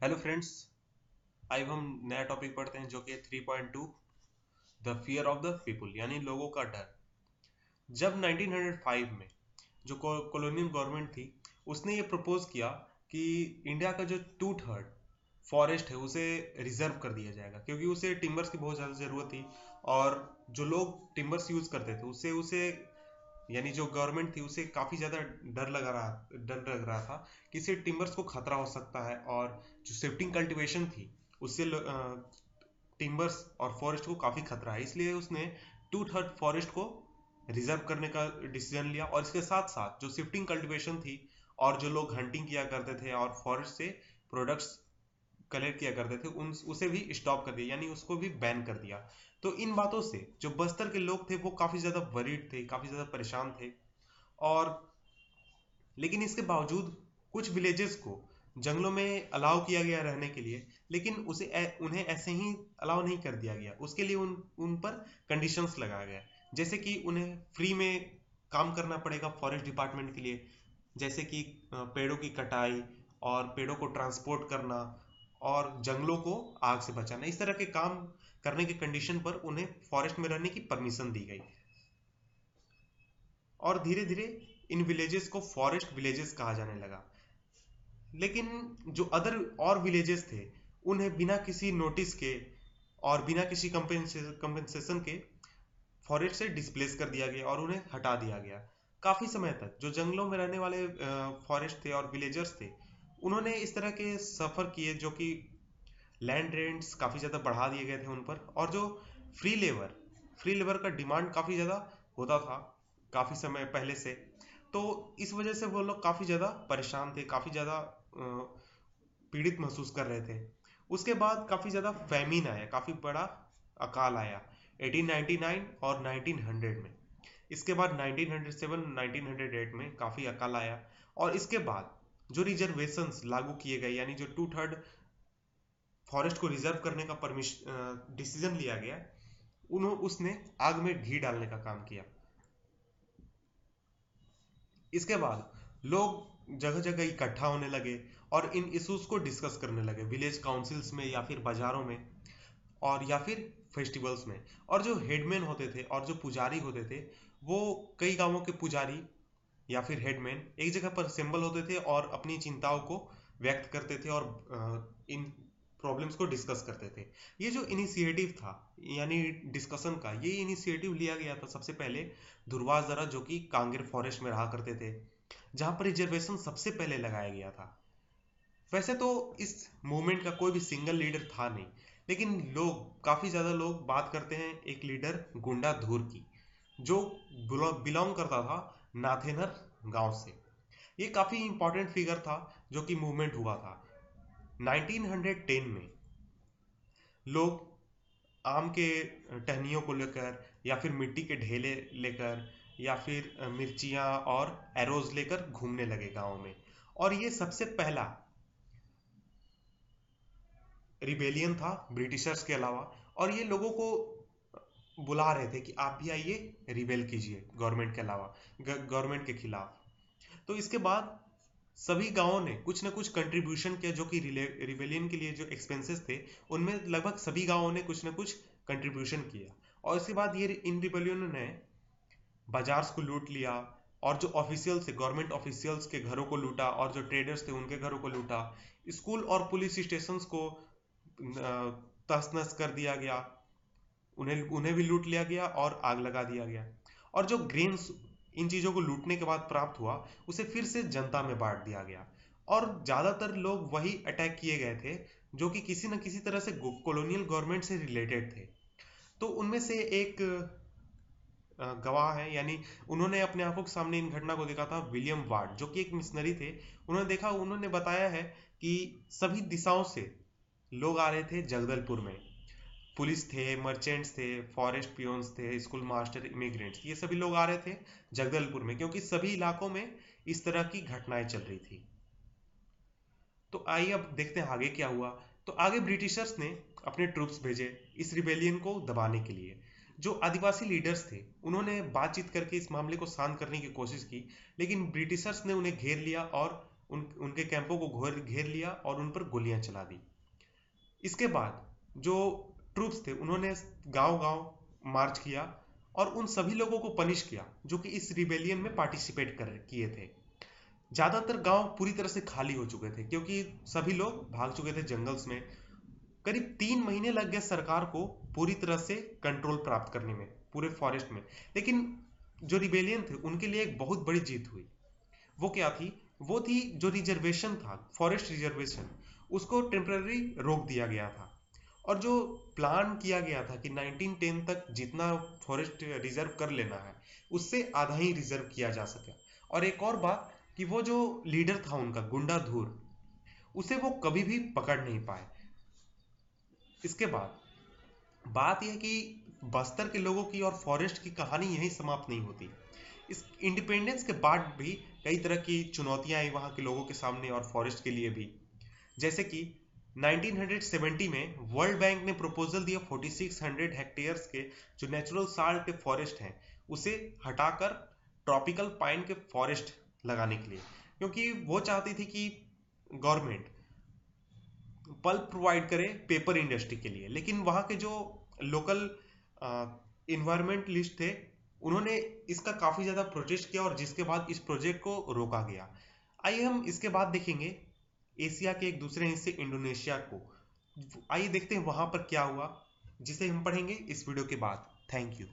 Hello friends आज हम नया टॉपिक पढ़ते हैं जो कि 3.2 the fear of the people यानी लोगों का डर। जब 1905 में जो कॉलोनियल गवर्नमेंट थी, उसने ये प्रपोज किया कि इंडिया का जो टू थर्ड फॉरेस्ट है, उसे रिज़र्व कर दिया जाएगा, क्योंकि उसे टिम्बर्स की बहुत ज़्यादा ज़रूरत थी, और जो लोग टिम्बर्स यूज़ करते थे उससे उसे यानी जो गवर्नमेंट थी, उसे काफ़ी ज़्यादा डर लग रहा, डर लग रहा था कि इससे टिम्बर्स को खतरा हो सकता है और जो शिफ्टिंग कल्टीवेशन थी, उससे टिम्बर्स और फॉरेस्ट को काफ़ी खतरा है। इसलिए उसने टू थर्ड फॉरेस्ट को रिज़र्व करने का डिसीज़न लिया और इसके साथ साथ जो शिफ्टिंग कल्टीवेशन थी और जो लोग हंटिंग किया करते थे और फॉरेस्ट से प्रोडक्ट्स कलेक्ट किया करते थे उन उसे भी स्टॉप कर दिया यानी उसको भी बैन कर दिया। तो इन बातों से जो बस्तर के लोग थे वो काफ़ी ज़्यादा वरीड थे काफ़ी ज़्यादा परेशान थे। और लेकिन इसके बावजूद कुछ विलेजेस को जंगलों में अलाउ किया गया रहने के लिए लेकिन उसे ए, उन्हें ऐसे ही अलाउ नहीं कर दिया गया। उसके लिए उन उन पर कंडीशंस लगाया गया। जैसे कि उन्हें फ्री में काम करना पड़ेगा फॉरेस्ट डिपार्टमेंट के लिए जैसे कि पेड़ों की कटाई और पेड़ों को ट्रांसपोर्ट करना और जंगलों को आग से बचाना। इस तरह के काम करने के कंडीशन पर उन्हें फॉरेस्ट में रहने की परमिशन दी गई। और धीरे धीरे इन विलेजेस को फॉरेस्ट विलेजेस कहा जाने लगा। लेकिन जो अदर और विलेजेस थे, उन्हें बिना किसी नोटिस के और बिना किसी कंपेंसेशन के फॉरेस्ट से डिस्प्लेस कर दिया गया और उन्हें हटा दिया गया। काफ़ी समय तक जो जंगलों में रहने वाले फॉरेस्ट थे और विलेजर्स थे उन्होंने इस तरह के सफ़र किए जो कि लैंड रेंट्स काफ़ी ज़्यादा बढ़ा दिए गए थे उन पर। और जो फ्री लेबर फ्री लेबर का डिमांड काफ़ी ज़्यादा होता था काफ़ी समय पहले से। तो इस वजह से वो लोग काफ़ी ज़्यादा परेशान थे, काफ़ी ज़्यादा पीड़ित महसूस कर रहे थे। उसके बाद काफ़ी ज़्यादा फैमिन आया, काफ़ी बड़ा अकाल आया 1899 और 1900 में। इसके बाद 1907 1908 में काफ़ी अकाल आया। और इसके बाद जो रिजर्वेशन लागू किए गए, यानी जो टू थर्ड फॉरेस्ट को रिज़र्व करने का परमिशन डिसीज़न लिया गया उन्होंने उसने आग में घी डालने का काम किया। इसके बाद लोग जगह जगह इकट्ठा होने लगे और इन इश्यूज़ को डिस्कस करने लगे विलेज काउंसिल्स में या फिर बाजारों में और या फिर फेस्टिवल्स में। और जो हेडमैन होते थे और जो पुजारी होते थे, वो कई गाँवों के पुजारी या फिर हेडमैन एक जगह पर असेंबल होते थे और अपनी चिंताओं को व्यक्त करते थे और इन प्रॉब्लम्स को डिस्कस करते थे। ये जो इनिशिएटिव था, यानी डिस्कशन का, ये इनिशिएटिव लिया गया था सबसे पहले दुर्वास दरा जो कि कांगेर फॉरेस्ट में रहा करते थे, जहाँ पर रिजर्वेशन सबसे पहले लगाया गया था। वैसे तो इस मूवमेंट का कोई भी सिंगल लीडर था नहीं, लेकिन लोग, काफ़ी ज़्यादा लोग बात करते हैं एक लीडर गुंडा धूर की, जो बिलोंग करता था नाथेनर गाँव से। ये काफ़ी इंपॉर्टेंट फिगर था, जो कि मूवमेंट हुआ था। 1910 में लोग आम के टहनियों को लेकर, या फिर मिट्टी के ढेले लेकर, या फिर मिर्चियाँ और एरोज लेकर घूमने लगे गाँव में। और ये सबसे पहला रिबेलियन था ब्रिटिशर्स के अलावा। और ये लोगों को बुला रहे थे कि आप भी आइए रिबेल कीजिए गवर्नमेंट के अलावा गवर्नमेंट के खिलाफ। तो इसके बाद सभी गाँवों ने कुछ ना कुछ कंट्रीब्यूशन किया जो कि रिबेलियन के लिए जो एक्सपेंसेस थे, उनमें लगभग सभी गाँवों ने कुछ ना कुछ कंट्रीब्यूशन किया। और इसके बाद ये इन रिबेलियन ने बाजार्स को लूट लिया, और जो ऑफिशियल्स थे गवर्नमेंट ऑफिशियल्स के घरों को लूटा, और जो ट्रेडर्स थे, उनके घरों को लूटा। स्कूल और पुलिस स्टेशन को तहस नहस कर दिया गया। उन्हें उन्हें भी लूट लिया गया और आग लगा दिया गया। और जो ग्रेन्स इन चीज़ों को लूटने के बाद प्राप्त हुआ, उसे फिर से जनता में बांट दिया गया। और ज़्यादातर लोग वही अटैक किए गए थे, जो कि किसी न किसी तरह से कॉलोनियल गवर्नमेंट से रिलेटेड थे। तो उनमें से एक गवाह है, यानी उन्होंने अपने आँखों के सामने इन घटना को देखा था, विलियम वार्ड, जो कि एक मिशनरी थे। उन्होंने देखा, उन्होंने बताया है कि सभी दिशाओं से लोग आ रहे थे जगदलपुर में। पुलिस थे मर्चेंट्स थे फॉरेस्ट पियोन्स थे स्कूल मास्टर इमिग्रेंट्स ये सभी लोग आ रहे थे जगदलपुर में, क्योंकि सभी इलाकों में इस तरह की घटनाएँ चल रही थी। तो आइए अब देखते हैं आगे क्या हुआ। तो आगे ब्रिटिशर्स ने अपने ट्रूप्स भेजे इस रिबेलियन को दबाने के लिए। जो आदिवासी लीडर्स थे, उन्होंने बातचीत करके इस मामले को शांत करने की कोशिश की, लेकिन ब्रिटिशर्स ने उन्हें घेर लिया और उन, उनके कैंपों को घोर लिया और उन पर गोलियाँ चला दी। इसके बाद जो ट्रूप्स थे, उन्होंने गाँव गाँव मार्च किया और उन सभी लोगों को पनिश किया, जो कि इस रिबेलियन में पार्टिसिपेट कर, किए थे। ज़्यादातर गाँव पूरी तरह से खाली हो चुके थे, क्योंकि सभी लोग भाग चुके थे जंगल्स में। करीब तीन महीने लग गए सरकार को पूरी तरह से कंट्रोल प्राप्त करने में, पूरे फॉरेस्ट में। लेकिन जो रिबेलियन थे, उनके लिए एक बहुत बड़ी जीत हुई। वो क्या थी? वो थी जो रिजर्वेशन था फॉरेस्ट रिजर्वेशन उसको टेम्पररी रोक दिया गया था। और जो प्लान किया गया था कि 1910 तक जितना फॉरेस्ट रिज़र्व कर लेना है, उससे आधा ही रिज़र्व किया जा सके। और एक और बात कि वो जो लीडर था उनका, गुंडा धूर, उसे वो कभी भी पकड़ नहीं पाए। इसके बाद, बात यह कि बस्तर के लोगों की और फॉरेस्ट की कहानी यहीं समाप्त नहीं होती। इस इंडिपेंडेंस के बाद भी कई तरह की चुनौतियाँ आई वहाँ के लोगों के सामने और फॉरेस्ट के लिए भी। जैसे कि 1970 में वर्ल्ड बैंक ने प्रपोजल दिया 4600 हेक्टेयर्स के जो नेचुरल साल्ट के फॉरेस्ट हैं, उसे हटाकर ट्रॉपिकल पाइन के फॉरेस्ट लगाने के लिए। क्योंकि वो चाहती थी कि गवर्नमेंट पल्प प्रोवाइड करे पेपर इंडस्ट्री के लिए। लेकिन वहाँ के जो लोकल इन्वायरमेंटलिस्ट थे, उन्होंने इसका काफ़ी ज़्यादा प्रोटेस्ट किया और जिसके बाद इस प्रोजेक्ट को रोका गया। आइए हम इसके बाद देखेंगे एशिया के एक दूसरे हिस्से, इंडोनेशिया को। आइए देखते हैं वहाँ पर क्या हुआ, जिसे हम पढ़ेंगे इस वीडियो के बाद। Thank you